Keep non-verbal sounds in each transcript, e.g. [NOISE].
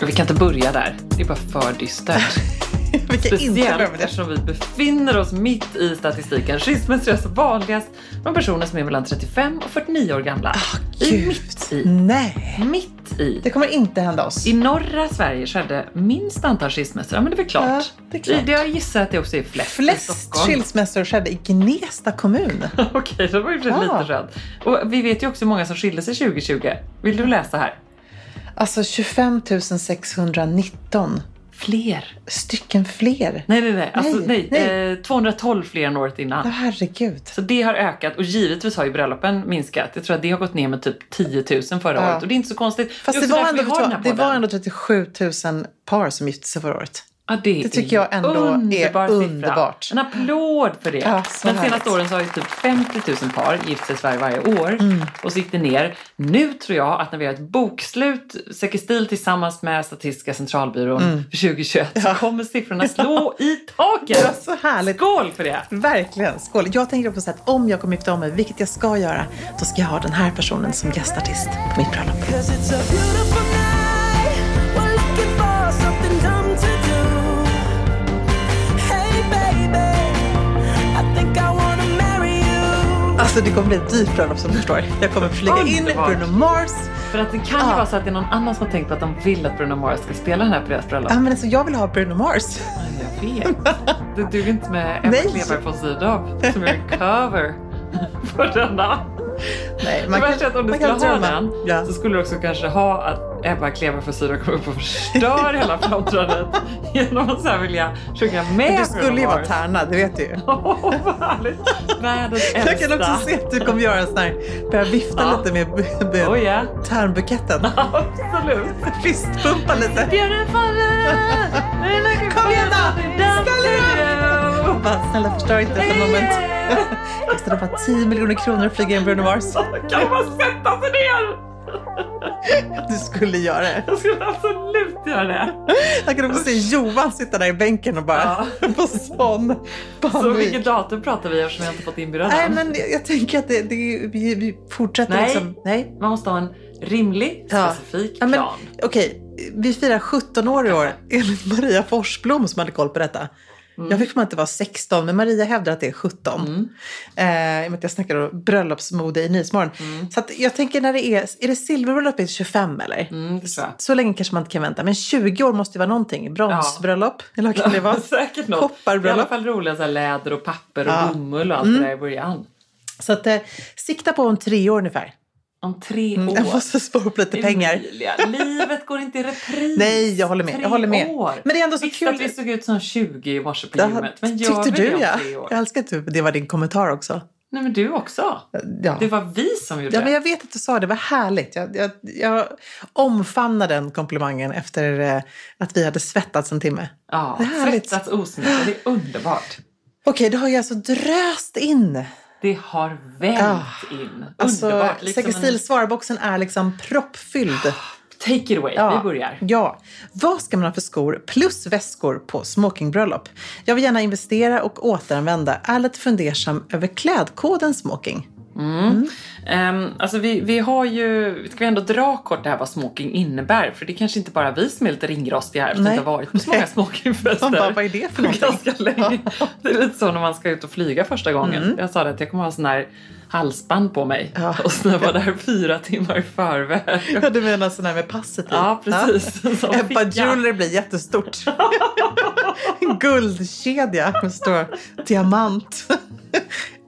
Vi kan inte börja där, det är bara för dystert. [LAUGHS] Vi kan inte börja Speciellt med det. eftersom vi befinner oss mitt i statistiken. Skilsmässor är vanligast bland personer som är mellan 35 och 49 år gamla. Är Gud. mitt i. Nej, Mitt i. det kommer inte hända oss. I norra Sverige skedde minst antal skilsmässor. Ja, men det är väl klart. Ja, det är klart. Det, jag gissar att det också är flest, i Flest Stockholm. skilsmässor skedde i Gnesta kommun. [LAUGHS] Okej, det var ju Ja. lite skönt. Och vi vet ju också hur många som skilde sig 2020. Vill du läsa här? Alltså 25 619 Fler. stycken fler. Nej, nej, nej. Alltså, Nej, nej. Eh, 212 fler än året innan. Ja, herregud. Så det har ökat och givetvis har ju bröllopen minskat. Jag tror att det har gått ner med typ 10 000 förra Ja. året och det är inte så konstigt. Fast det också var, ändå, det var ändå 37 000 par som gifte sig förra året. Ja, det, Det tycker jag ändå är underbar siffra. underbart. En applåd för det. Ja, Men härligt. senaste åren så har ju typ 50 000 par gift sig i Sverige varje år. Mm. Och så gick det ner. Nu tror jag att när vi har ett bokslut, Säkerstil tillsammans med Statistiska centralbyrån för 2021 så kommer siffrorna [LAUGHS] slå i taket. Mm. Ja, så härligt. Skål för det! Verkligen. Skål. Jag tänker också så att om jag kommer gifta om mig, vilket jag ska göra, då ska jag ha den här personen som gästartist på mitt bröllop. Alltså det kommer bli ett dyrt bröllop som du förstår. Jag kommer flyga in. Bruno Mars. För att det kan ju Ja. vara så att det är någon annan som har tänkt på att de vill att Bruno Mars ska spela den här på deras bröllop. Ja, men alltså, jag vill ha Bruno Mars. Jag vet. Det duger inte med Nej. Kleberg von Sydow som gör en cover på denna. Nej, värsta är att om du man skulle kan ha drömma. den Ja. så skulle du också kanske ha att Ebba Kleberg von Sydow kommer upp och förstör [LAUGHS] hela framträdandet genom att så här vilja sjunga med du skulle ju vara Mars. tärnad, det vet du ju. [LAUGHS] Härligt. Världens äldsta. Jag kan också se att du kommer göra en sån här, börja vifta Ja. lite med, med Oh yeah. tärnbuketten. [LAUGHS] Absolut. Fistpumpa lite. Kom igen då! Ställ dig Bara, snälla förstör inte detta moment. [LAUGHS] Kostar bara 10 miljoner kronor att flyga in Bruno Mars? Kan man sätta sig ner? Du skulle göra det. Jag skulle absolut göra det. Jag kan också se Johan sitta där i bänken och bara [LAUGHS] på sån Så panik. vilket datum pratar vi eftersom jag inte fått inbjudan Nej, men jag, jag tänker att det, det, vi, vi fortsätter Nej. liksom. Nej. Man måste ha en rimlig, Ja. specifik Ja, plan. Okej, vi firar 17 år i år enligt Maria Forsblom som hade koll på detta. Jag fick för mig att det var 16, men Maria hävdar att det är 17. Mm. Eh, jag snackar om bröllopsmode i Nyhetsmorgon. Mm. Så jag tänker när det är, är det silverbröllop är 25 eller? Mm, jag. Så länge kanske man inte kan vänta. Men 20 år måste ju vara någonting. Bronsbröllop, eller vad kan det vara? [LAUGHS] Säkert något. I alla Kopparbröllop. fall roliga så här, läder och papper och Ja. bomull och allt det där i början. Så att, eh, sikta på om tre år ungefär. Om tre Mm, år. Jag måste spara upp lite pengar. Emilia, livet går inte i repris. Nej, jag håller med. Tre Jag håller med. År. Men det är ändå så Visst kul. att vi såg ut som 20 i morse på Det gymmet. Men gör tyckte vi det du om ja. tre år? Jag älskar att du, det var din kommentar också. Nej men du också. Ja. Det var vi som gjorde Ja, men det. jag vet att du sa det, det var härligt. Jag, jag, jag omfamnar den komplimangen efter eh, att vi hade svettats en timme. Ja, Det svettats osminkad. Det är underbart. Okej, då har jag alltså dröst in. Det har vält Ah, in. Alltså, Underbart. Liksom Segestil en... svarboxen är liksom proppfylld. Take it away. Ja. Vi börjar. Ja. Vad ska man ha för skor plus väskor på smokingbröllop? Jag vill gärna investera och återanvända. Är lite fundersam över klädkoden smoking. Ehm, alltså vi, vi har ju, ska vi ändå dra kort det här vad smoking innebär? För det är kanske inte bara vi som är lite ringrostiga här Nej. inte har varit på så många [LAUGHS] smokingfester. Bara, vad är det för [LAUGHS] någonting? Ganska länge. [LAUGHS] Det är lite så när man ska ut och flyga första gången. Jag sa det att jag kommer ha sån här halsband på mig. Ja. Och så var där fyra timmar i förväg. Ja, du menar sån här med passet i? Ja, precis. Som Ebba. Jewelry blir jättestort. [LAUGHS] En guldkedja med stor diamant.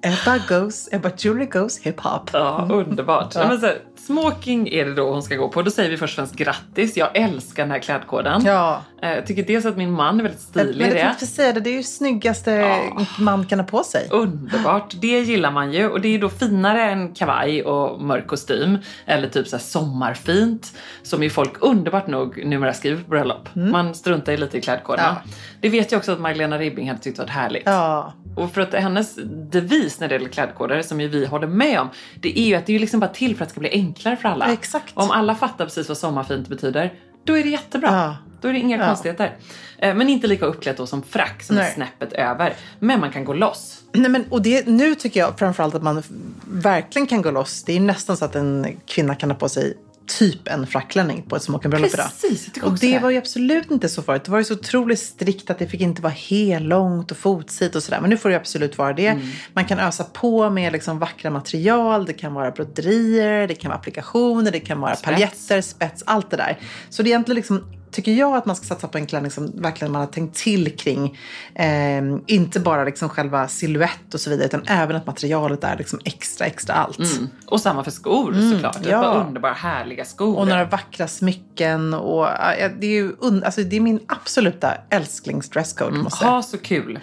Ebba goes, Ebba Jewelry goes hiphop. Ja, underbart. Ja. Men så, smoking är det då hon ska gå på. Då säger vi först och främst grattis. Jag älskar den här klädkoden. Ja. Eh, Jag tycker dels att min man är väldigt stilig i jag det. tänkte säga det, det är ju snyggaste Ja. man kan ha på sig. Underbart, det gillar man ju och det är då finare än kavaj och mörk kostym eller typ så sommarfint som ju folk underbart nog numera skriver på bröllop. Man struntar ju lite i klädkoderna. Mm. Ja. Det vet jag också att Magdalena Ribbing hade tyckt varit härligt. Ja. Och för att hennes devis när det gäller klädkoder, som ju vi håller med om, det är ju att det är liksom bara till för att det ska bli enklare för alla. Exakt. Om alla fattar precis vad sommarfint betyder, då är det jättebra. Ja. Då är det inga Ja. konstigheter. Eh, Men inte lika uppklätt då som frack som är Nej. snäppet över. Men man kan gå loss. Nej, men, och det, nu tycker jag framförallt att man verkligen kan gå loss. Det är nästan så att en kvinna kan ha på sig typ en frackklänning på ett smokingbröllop idag. Precis, jag Och det det. var ju absolut inte så förut. Det var ju så otroligt strikt att det fick inte vara hellångt och fotsit och sådär. Men nu får det absolut vara det. Mm. Man kan ösa på med liksom vackra material. Det kan vara broderier, det kan vara applikationer, det kan vara Spets. paljetter, spets, allt det där. Så det är egentligen liksom tycker jag att man ska satsa på en klänning som verkligen man har tänkt till kring. Eh, inte bara liksom själva silhuett och så vidare utan även att materialet är liksom extra, extra allt. Mm. Och samma för skor såklart. Det ja. var underbara härliga skor. Och några vackra smycken. Och, ja, det, är ju alltså, det är min absoluta älsklingsdresscode. måste säga. Ha så kul.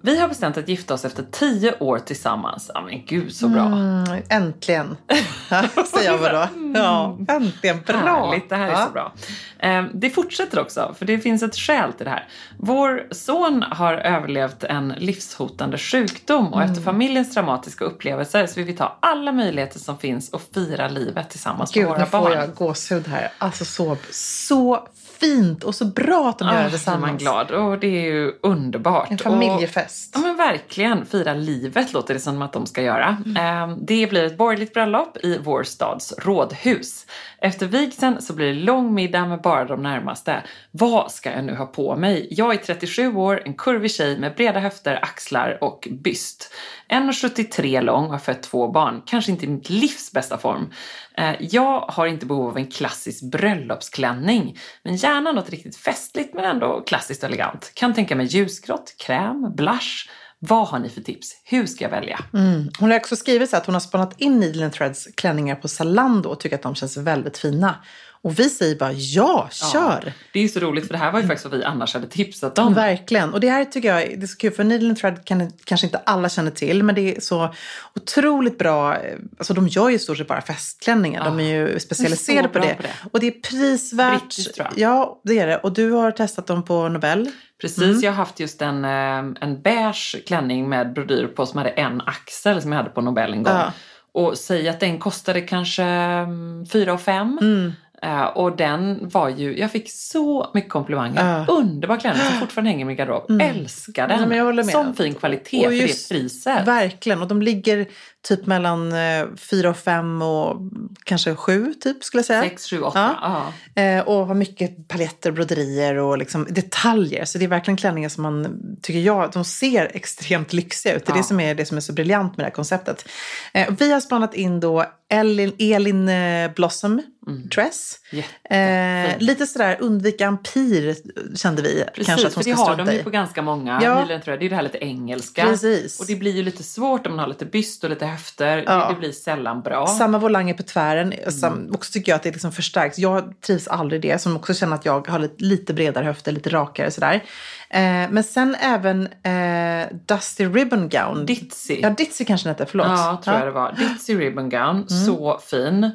Vi har bestämt att gifta oss efter tio år tillsammans. Ja men gud så bra. Mm, äntligen, [LAUGHS] säger jag bara. [LAUGHS] Ja, äntligen. Bra. Härligt, det här är ja. så bra. Eh, Det fortsätter också, för det finns ett skäl till det här. Vår son har överlevt en livshotande sjukdom och Mm. efter familjens dramatiska upplevelser så vill vi ta alla möjligheter som finns och fira livet tillsammans Gud, med nu våra får barn. jag gåshud här. Alltså så, så fint och så bra att de gör Ah, det tillsammans. man glad och det är ju underbart. En Och- familjefest. Ja men verkligen, fira livet låter det som att de ska göra. Mm. Eh, Det blir ett borgerligt bröllop i vår stads rådhus. Efter vigseln så blir det lång middag med bara de närmaste. Vad ska jag nu ha på mig? Jag är 37 år, en kurvig tjej med breda höfter, axlar och byst. 1,73 lång och har fött två barn. Kanske inte i mitt livs bästa form. Eh, jag har inte behov av en klassisk bröllopsklänning, men gärna något riktigt festligt men ändå klassiskt och elegant. Kan tänka mig ljusgrått, kräm, blush. Vad har ni för tips? Hur ska jag välja? Mm. Hon har också skrivit så att hon har spanat in Needle Threads klänningar på Zalando och tycker att de känns väldigt fina. Och vi säger bara ja, kör! Det är så roligt för det här var ju faktiskt vad vi annars hade tipsat om. Verkligen. Och det här tycker jag det är så kul för Needle and Thread kan, kanske inte alla känner till men det är så otroligt bra. eh, Alltså de gör ju i stort sett bara festklänningar. De är ju specialiserade så på det. på det. Och det är prisvärt. Brittiskt, tror jag. Ja, det är det. Och du har testat dem på Nobel. Precis, jag har haft just en, eh, en beige klänning med brodyr på som hade en axel som jag hade på Nobel en gång. Ja. Och säg att den kostade kanske mm, 4 och 5. Mm. Eh, och den var ju, jag fick så mycket komplimanger. Ja. Underbar klänning som fortfarande hänger i min garderob. Älskar den. Ja. Sån fin kvalitet Och för just- det priset. Verkligen. Och de ligger typ mellan eh, fyra och fem och kanske sju typ skulle jag säga. Sex, sju, åtta. Ja. Eh, och har mycket paljetter, broderier och liksom detaljer. Så det är verkligen klänningar som man, tycker jag, de ser extremt lyxiga ut. Det är Ja. det som är det som är så briljant med det här konceptet. Eh, vi har spanat in då Elin, Elin Blossom Dress. Mm. Jättefin. Eh, lite sådär undvika ampir kände vi Precis, kanske att för hon det ska har strunta de ju i. på ganska många. Ja. Nyligen tror jag, det är det här lite engelska. Precis. Och det blir ju lite svårt om man har lite byst och lite höfter. Ja. Det, blir sällan bra. Samma volanger på tvären. Mm. Också tycker jag att det liksom förstärks. Jag trivs aldrig det. Som också känner att jag har lite, lite bredare höfter, lite rakare sådär. Eh, men sen även eh, Dusty Ribbon Gown. Ditzy. Ja, Ditzy kanske den hette, förlåt. Ja, tror jag det var. Ditzy Ribbon Gown, så fin.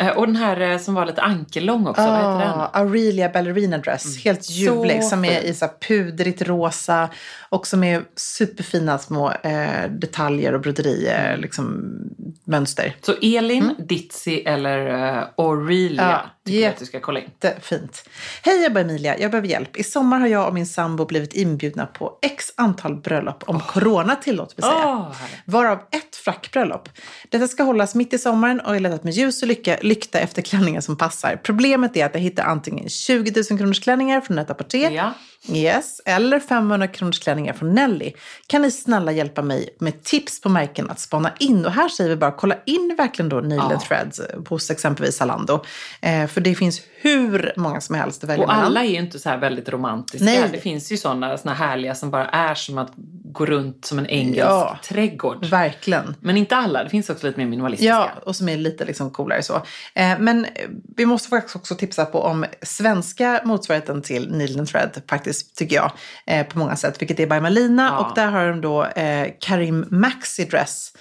Eh, Och den här eh, som var lite ankellång också, vad heter den? Ah, Aurelia Ballerina Dress, helt ljuvlig. Som är i så pudrigt rosa och som är superfina små eh, detaljer och broderier, liksom mönster. Så Elin, Ditzy eller uh, Aurelia Mm. Ja, tycker jag att du ska kolla in. Jättefint. Hej och Emilia, jag behöver hjälp. I sommar har jag och min sambo blivit inbjudna på x antal bröllop om corona tillåter vill säga. Härligt. Varav ett frackbröllop. Detta ska hållas mitt i sommaren och är letat med ljus och lycka, lykta efter klänningar som passar. Problemet är att jag hittar antingen 20 000 kronors klänningar från ett apotek Ja. Yes, eller 500 kronors klänningar från Nelly. Kan ni snälla hjälpa mig med tips på märken att spana in? Och här säger vi bara kolla in verkligen då Neil Ja. Threads hos exempelvis Zalando. Eh, för det finns hur många som helst att välja Och alla är ju inte så här väldigt romantiska. Nej. Det finns ju sådana såna härliga som bara är som att gå runt som en engelsk Ja. trädgård. Verkligen. Men inte alla, det finns också lite mer minimalistiska. Ja, och som är lite liksom coolare så. Eh, men eh, vi måste faktiskt också tipsa på om svenska motsvarigheten till Neil Thread faktiskt, tycker jag, eh, på många sätt. Vilket är by Malina Ja. och där har de då eh, Karim Maxi Dress.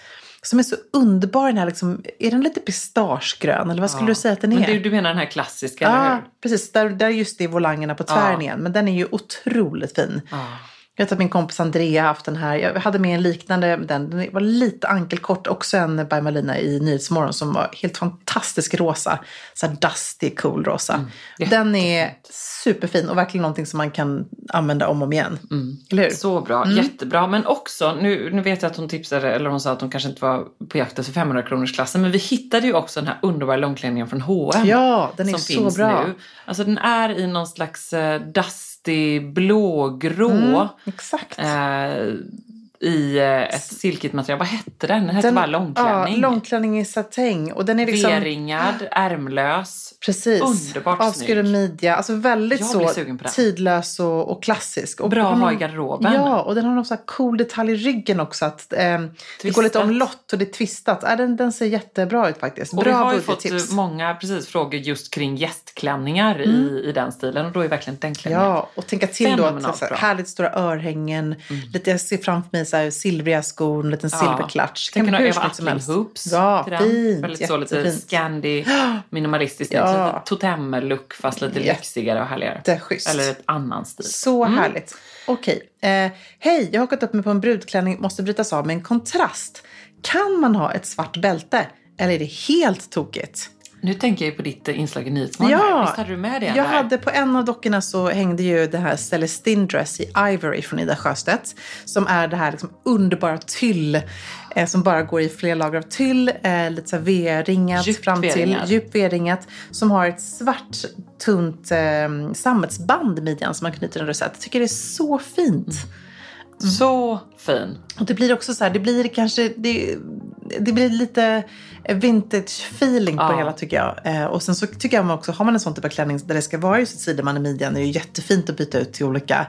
Som är så underbar den här liksom, är den lite pistagegrön eller vad skulle du säga att den är? Men du, du menar den här klassiska, Ja, hur? precis. Där, där just det är volangerna på tvären Ja. igen. Men den är ju otroligt fin. Ja. Jag vet att min kompis Andrea har haft den här. Jag hade med en liknande. Den, den var lite ankelkort. Också en by Malina i Nyhetsmorgon som var helt fantastisk rosa. Så här dusty, cool rosa. Mm. Den är superfin och verkligen någonting som man kan använda om och om igen. Mm. Eller hur? Så bra, mm. jättebra. Men också, nu, nu vet jag att hon tipsade, eller hon sa att hon kanske inte var på jakt efter 500 kronors klassen. Men vi hittade ju också den här underbara långklänningen från H&M. Ja, den är som så finns bra. Nu. Alltså den är i någon slags eh, dust 60 blågrå. Mm, exakt. Eh, i eh, ett silkigt material. Vad hette den? Den hette bara långklänning. Ja, långklänning i satäng. Och den är liksom... V-ringad, ärmlös. Precis. Underbart Avskuren midja. Alltså väldigt Jag så den. tidlös och, och klassisk. Och Bra att ha i garderoben. Ja, och den har någon här cool detalj i ryggen också. Att, eh, det går lite omlott och det är twistat. Äh, den, den ser jättebra ut faktiskt. Och vi Bra har ju fått eh, många precis, frågor just kring gästklänningar i, i den stilen och då är verkligen den klänningen. Ja, och tänka till då Fenomenalt att så här, bra. Mm. härligt stora örhängen. Lite, jag ser framför mig så här, silvriga skor, en liten silverklatsch. Tänk bli kunna hur öva snyggt som helst. hoops Ja, till den. fint. Väldigt så lite. Scandi, minimalistiskt. Ja. Totem-look fast lite Jätte- lyxigare och härligare. Jätteschysst. Eller ett annan stil. Så Mm. härligt. Okej. Eh, Hej, jag har hakat upp mig på en brudklänning, måste brytas av med en kontrast. Kan man ha ett svart bälte? Eller är det helt tokigt? Nu tänker jag på ditt inslag i Nyhetsmorgon. här. Visst hade du med det? jag där? hade på en av dockorna så hängde ju det här Celestine Dress i Ivory från Ida Sjöstedt. Som är det här liksom underbara tyll eh, som bara går i flera lager av tyll. Eh, lite så V-ringat Djupt fram till. Djupt V-ringat. Som har ett svart tunt eh, sammetsband i midjan som man knyter en rosett. Jag tycker det är så fint. Så fin. Och det blir också så här, det blir kanske, det, det blir lite vintage feeling på Ja. hela tycker jag. Eh, och sen så tycker jag också, har man en sån typ av klänning där det ska vara just sideman i midjan, är det ju jättefint att byta ut till olika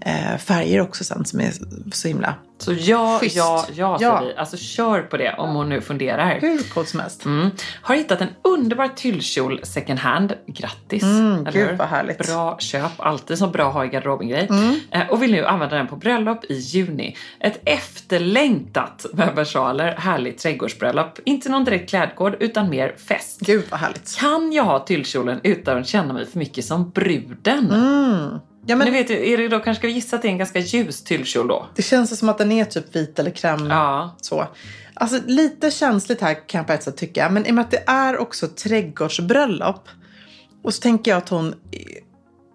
eh, färger också sen som är så himla, Så ja, Schysst. ja, ja, Ja. säger vi. Alltså kör på det om hon nu funderar. hur coolt som helst. Mm. Har hittat en underbar tyllkjol second hand. Grattis! Mm, gud vad härligt. Mm. Bra köp, alltid så bra att ha i garderoben-grej. Eh, och vill nu använda den på bröllop i juni. Ett efterlängtat med versaler, härligt trädgårdsbröllop. Inte någon direkt klädkod utan mer fest. Gud vad härligt. Kan jag ha tyllkjolen utan att känna mig för mycket som bruden? Mm. Ja, Men ni vet, är det då kanske ska vi gissa att det är en ganska ljus tyllkjol då? det känns som att den är typ vit eller kräm. Ja. Så. Alltså lite känsligt här kan jag på ett sätt tycka. Men i och med att det är också trädgårdsbröllop. Och så tänker jag att hon...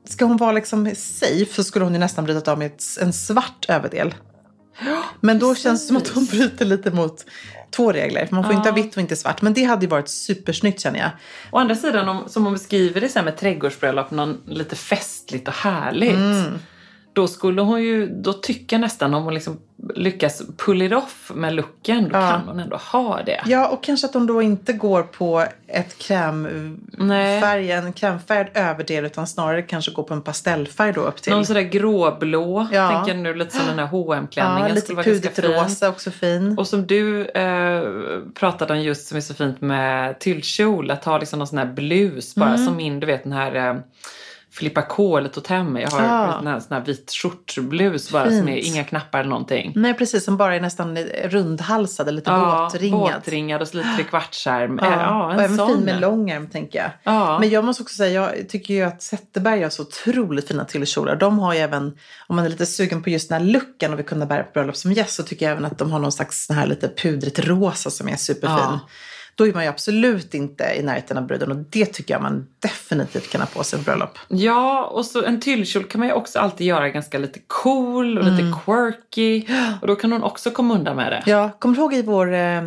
Ska hon vara liksom safe så skulle hon ju nästan bryta av med ett- en svart överdel. Men då känns det som att hon bryter lite mot två regler. För man får Ja. inte ha vitt och inte svart. Men det hade ju varit supersnyggt känner jag. Å andra sidan, om, som hon beskriver det så här med trädgårdsbröllop, någon lite festligt och härligt. Mm. Då skulle hon ju, då tycker jag nästan om hon liksom lyckas pull it off med looken, då Ja. kan hon ändå ha det. Ja, och kanske att de då inte går på ett krämfärg, en krämfärgad överdel utan snarare kanske går på en pastellfärg då upp till. Någon sådär gråblå, Ja. tänker nu, lite som den här hm klänningen ja, lite pudrigt rosa, också fin. Och som du eh, pratade om just som är så fint med tyllkjol, att ha liksom någon sån här blus bara Mm. som min, du vet den här eh, Filippa K eller Totem. Jag har Ja. en här, sån här vit skjortblus bara Fint. som är inga knappar eller någonting. Nej, precis. Som bara är nästan rundhalsad, lite båtringad. båtringad och så lite trekvartsärm. Ja, Ja, en och även sån. fin med långärm tänker jag. Ja. Men jag måste också säga, jag tycker ju att Zetterberg har så otroligt fina tyllkjolar. De har ju även, om man är lite sugen på just den här looken och vill kunna bära på bröllop som gäst så tycker jag även att de har någon slags sån här lite pudrigt rosa som är superfin. Då är man ju absolut inte i närheten av bruden och det tycker jag man definitivt kan ha på sig på bröllop. Ja, och så en tyllkjol kan man ju också alltid göra ganska lite cool och lite quirky. Och då kan hon också komma undan med det. Ja, kommer du ihåg i vår eh,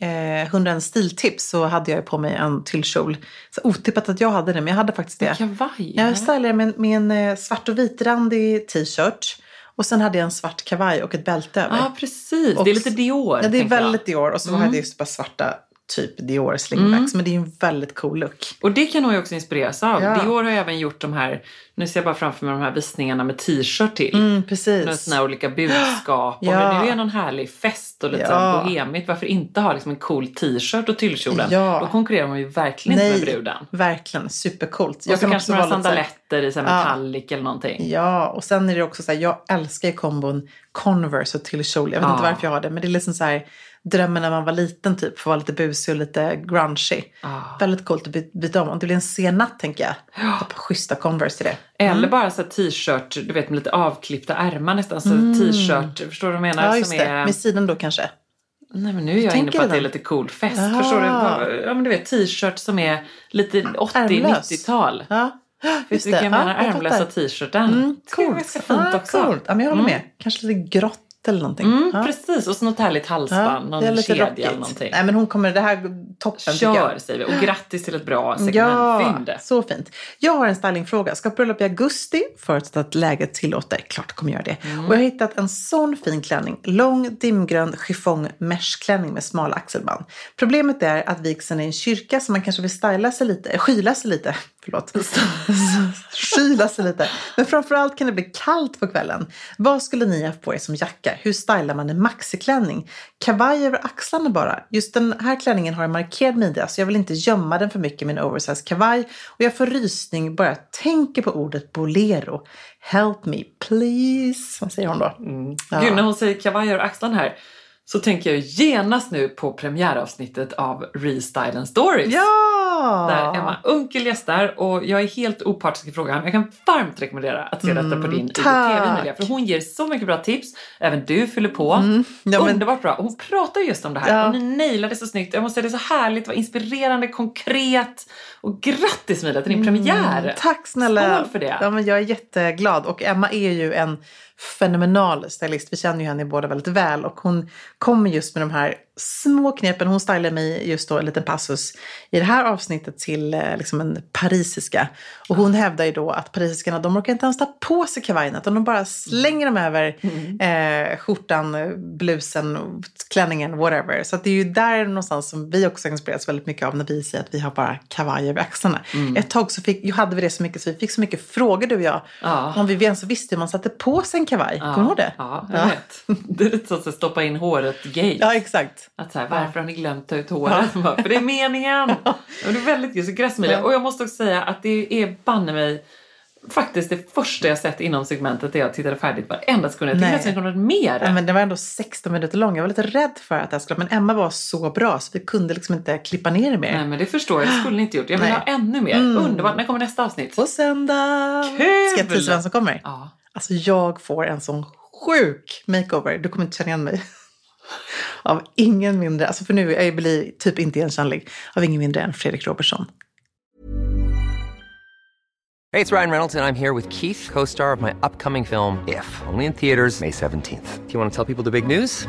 eh, 101 stiltips så hade jag ju på mig en tyllkjol. Så otippat att jag hade det, men jag hade faktiskt det. Kavaj. Jag stylade med, med en eh, svart och vitrandig t-shirt. Och sen hade jag en svart kavaj och ett bälte över. Ja, precis. Och- det är lite Dior. ja, det är tänker jag. väldigt Dior. Och så Mm. hade jag just bara svarta typ Dior slingbacks. Men det är ju en väldigt cool look. Och det kan hon ju också inspireras av. Ja. Dior har ju även gjort de här, nu ser jag bara framför mig de här visningarna med t-shirt till. Mm, Med precis. såna här olika budskap. Ja. Om det nu är någon härlig fest och lite Ja. bohemigt, varför inte ha liksom en cool t-shirt och tyllkjolen? Ja. Då konkurrerar man ju verkligen inte med bruden. verkligen. Supercoolt. Och så kanske några sandaletter i så här Ja. metallic eller någonting. Ja, och sen är det också så här, jag älskar ju kombon Converse och tyllkjol. Jag vet inte varför jag har det, men det är liksom så här drömmen när man var liten typ, för att vara lite busig och lite grungy. Ja. Väldigt coolt att by- byta om. Om det blir en sen natt tänker jag. Ja. Schyssta Converse till det. Eller bara så t-shirt, du vet med lite avklippta ärmar nästan. Så t-shirt, förstår du vad jag menar? Mm. Ja, just som det. är... Med sidan då kanske. Nej men nu är jag inne på att det är lite cool fest. Ah. Förstår du? Ja men du vet t-shirt som är lite Ärmlös. 80-90-tal. Ja, Vet du vilken jag menar? Ärmlösa t-shirten. Mm, Det är coolt. ganska fint ah, också. Coolt. Ja, men jag håller Mm. med. Kanske lite grått eller någonting. Mm, ja. Precis, och så något härligt halsband, någon är lite kedja rockigt. eller någonting. Nej, men hon kommer, det här toppen. Kör säger vi. Och grattis till ett bra second Ja, hand-fynd. så fint. Jag har en stylingfråga. Ska bröllop i augusti förutsatt att läget tillåter? Klart kommer göra det. Mm. Och jag har hittat en sån fin klänning. Lång dimgrön chiffong meshklänning med smala axelband. Problemet är att vigseln är en kyrka så man kanske vill styla sig lite, skyla sig lite. Förlåt. [LAUGHS] skyla sig lite. Men framförallt kan det bli kallt på kvällen. Vad skulle ni ha på er som jacka? Hur stylar man en maxiklänning? Kavaj över axlarna bara. Just den här klänningen har en markerad midja så jag vill inte gömma den för mycket med en oversized kavaj. Och jag får rysning bara jag tänker på ordet bolero. Help me please. Vad säger hon då? Ja. Gud, när hon säger kavaj över axlarna här så tänker jag genast nu på premiäravsnittet av Restyle and Stories. Ja! Där Emma Unkel gästar och jag är helt opartisk i frågan. Jag kan varmt rekommendera att se detta på din Mm, tack. IGTV. För hon ger så mycket bra tips. Även du fyller på. Mm, ja, men- Underbart bra. Och Hon pratar just om det här Ja. och ni nailade så snyggt. Jag måste säga det är så härligt, det var inspirerande, konkret. Och grattis Emilia till din premiär! Mm, Tack snälla. Skål för det! Ja, men jag är jätteglad. Och Emma är ju en fenomenal stylist. Vi känner ju henne båda väldigt väl. Och hon kommer just med de här små knepen. Hon stylar mig just då en liten passus i det här avsnittet till eh, liksom en parisiska. Och hon hävdar ju då att parisiskarna de orkar inte ens ta på sig kavajerna. Utan de bara slänger dem över eh, skjortan, blusen, klänningen, whatever. Så att det är ju där någonstans som vi också inspireras väldigt mycket av när vi säger att vi har bara kavaj över axlarna. Ett tag så fick, hade vi det så mycket så vi fick så mycket frågor du och jag. Ja. Om vi ens visste hur man satte på sig en kavaj. Kommer du ihåg det? Ja, jag vet. [LAUGHS] Det är lite så att stoppa in håret-gate. Ja, exakt. Att så här, varför har ni glömt att ta ut håret? Bara, För det är meningen! [LAUGHS] Men det är väldigt Emilia. Ja. Och jag måste också säga att det är banne mig faktiskt det första jag sett inom segmentet där jag tittade färdigt varenda sekund. Jag tyckte nästan något mer. Ja, men det var ändå 16 minuter lång. Jag var lite rädd för att det skulle... Men Emma var så bra så vi kunde liksom inte klippa ner det mer. Nej men det förstår jag, det skulle ni inte gjort. Jag vill Nej. ha ännu mer. Mm. Underbart. När kommer nästa avsnitt? På söndag! Kul! Ska jag vem som kommer? Ja. Alltså jag får en sån sjuk makeover. Du kommer inte känna igen mig. [LAUGHS] Av ingen mindre, alltså för nu, jag blir typ inte igenkännlig. Av ingen mindre än Fredrik Robertsson. det är Ryan Reynolds, and I'm here with Keith, co star of my upcoming film, If, only in theaters, May 17th. Do you want to tell people the big news?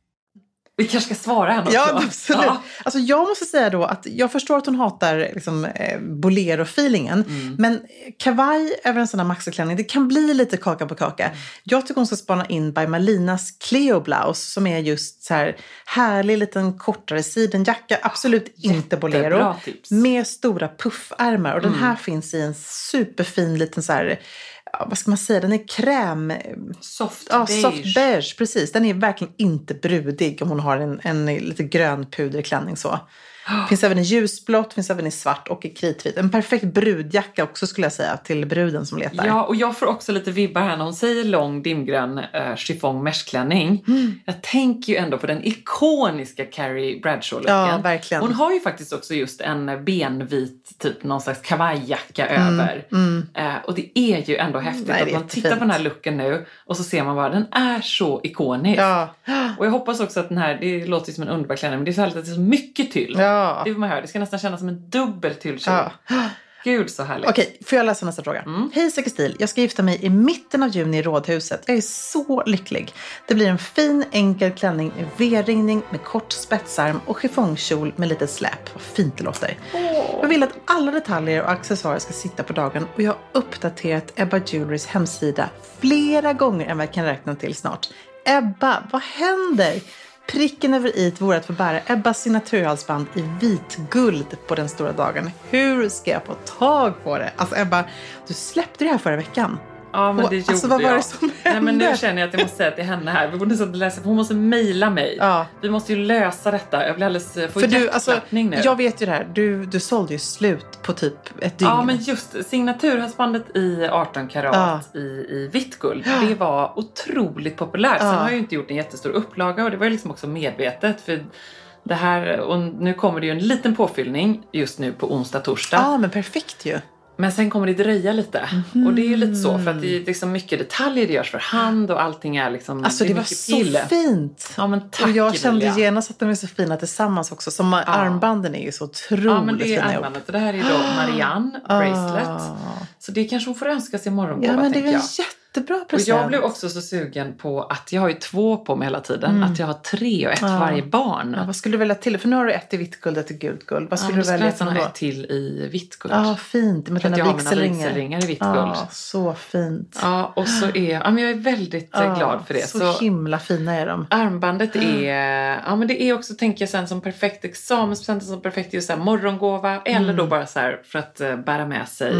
Vi kanske ska svara henne också. Ja, absolut. Ja. Alltså, jag måste säga då att jag förstår att hon hatar liksom, eh, bolero-feelingen. Mm. Men kavaj över en sån här maxiklänning, det kan bli lite kaka på kaka. Mm. Jag tycker hon ska spana in by Malinas Cleo Blouse som är just så här härlig liten kortare sidenjacka. Absolut inte bolero. Tips. Med stora puffärmar. Och den här finns i en superfin liten så här, vad ska man säga, den är kräm... Soft Ja, beige. soft beige, precis. Den är verkligen inte brudig om hon har en, en lite grön puderklänning så. [GASPS] Finns även i ljusblått, finns även i svart och i kritvit. En perfekt brudjacka också skulle jag säga till bruden som letar. Ja, och jag får också lite vibbar här när hon säger lång dimgrön uh, chiffong meshklänning. Mm. Jag tänker ju ändå på den ikoniska Carrie Bradshaw-looken. Ja, verkligen. Hon har ju faktiskt också just en benvit, typ någon slags kavajjacka Mm, över. Eh, och det är ju ändå häftigt Nej, att man tittar på den här looken nu och så ser man bara, den är så ikonisk. Ja. Och jag hoppas också att den här, det låter ju som en underbar klänning, men det är så härligt att det är så mycket tyll. Ja. Det vill man höra, det ska nästan kännas som en dubbel tyllkjol. Ja. Gud så härligt. Okej, får jag läsa nästa fråga? Hej Säker stil, jag ska gifta mig i mitten av juni i Rådhuset. Jag är så lycklig. Det blir en fin enkel klänning med V-ringning med kort spetsarm och chiffongkjol med lite släp. Vad fint det låter. Jag vill att alla detaljer och accessoarer ska sitta på dagen och jag har uppdaterat Ebba Jewelrys hemsida flera gånger än vad jag kan räkna till snart. Ebba, vad händer? Pricken över i vore att få bära Ebbas signaturhalsband i vitguld på den stora dagen. Hur ska jag få tag på det? Alltså Ebba, du släppte det här förra veckan. Ja, men Och, det gjorde alltså, vad var jag. det som Nej, men nu hände? känner jag att jag måste säga till henne här. Vi borde nästan läsa, för hon måste mejla mig. Ja. Vi måste ju lösa detta. Jag blir alldeles, får För du, alltså, nu. jag vet ju det här. Du, du sålde ju slut på typ ett dygn. Ja, men just signaturhalsbandet i 18 karat i, i vitt guld. Det var otroligt populärt. Sen Ja. har jag ju inte gjort en jättestor upplaga och det var ju liksom också medvetet. För det här, och nu kommer det ju en liten påfyllning just nu på onsdag, torsdag. Ja, men perfekt ju. Men sen kommer det dröja lite. Och det är ju lite så för att det är liksom mycket detaljer, det görs för hand och allting är liksom... Alltså det, är var så pill. fint. Ja men tack och jag kände Emilia. genast att de är så fina tillsammans också. Som armbanden är ju så otroligt Ja men det är fina armbandet och det här är då [GASPS] Marianne Bracelet. Ah. Så det kanske hon får önska sig i morgongåva Ja men det är tänker väl jättebra Och present. jag blev också så sugen på att jag har ju två på mig hela tiden. Mm. Att jag har tre och ett Ja. varje barn. Ja, vad skulle du välja till? För nu har du ett i vitt guld och ett i gult guld. Vad skulle ja, du välja till då? ett till i vitt guld. Ja, fint. Med dina jag har mina vigselringar. vigselringar i vitt guld. Ja, så fint. Ja, och så är ja, men jag är väldigt Ja, glad för det. Så, himla fina är de. Armbandet är, ja men det är också tänker jag sen som perfekt examenspresent, som perfekt just så här morgongåva eller då bara så här för att eh, bära med sig.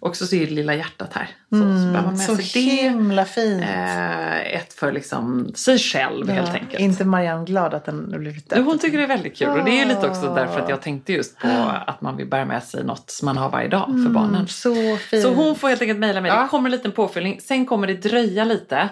Och så är det lilla hjärtat här. Så, så bär man med Så sig det. Himla fint. Eh, ett för liksom sig själv helt Ja, enkelt. Inte Marianne glad att den har blivit Jo, Hon tycker det är väldigt kul och det är lite också Ah. därför att jag tänkte just på att man vill bära med sig något som man har varje dag för barnen. Mm, Så fint. Så hon får helt enkelt mejla mig. Ja. Det kommer en liten påfyllning. Sen kommer det dröja lite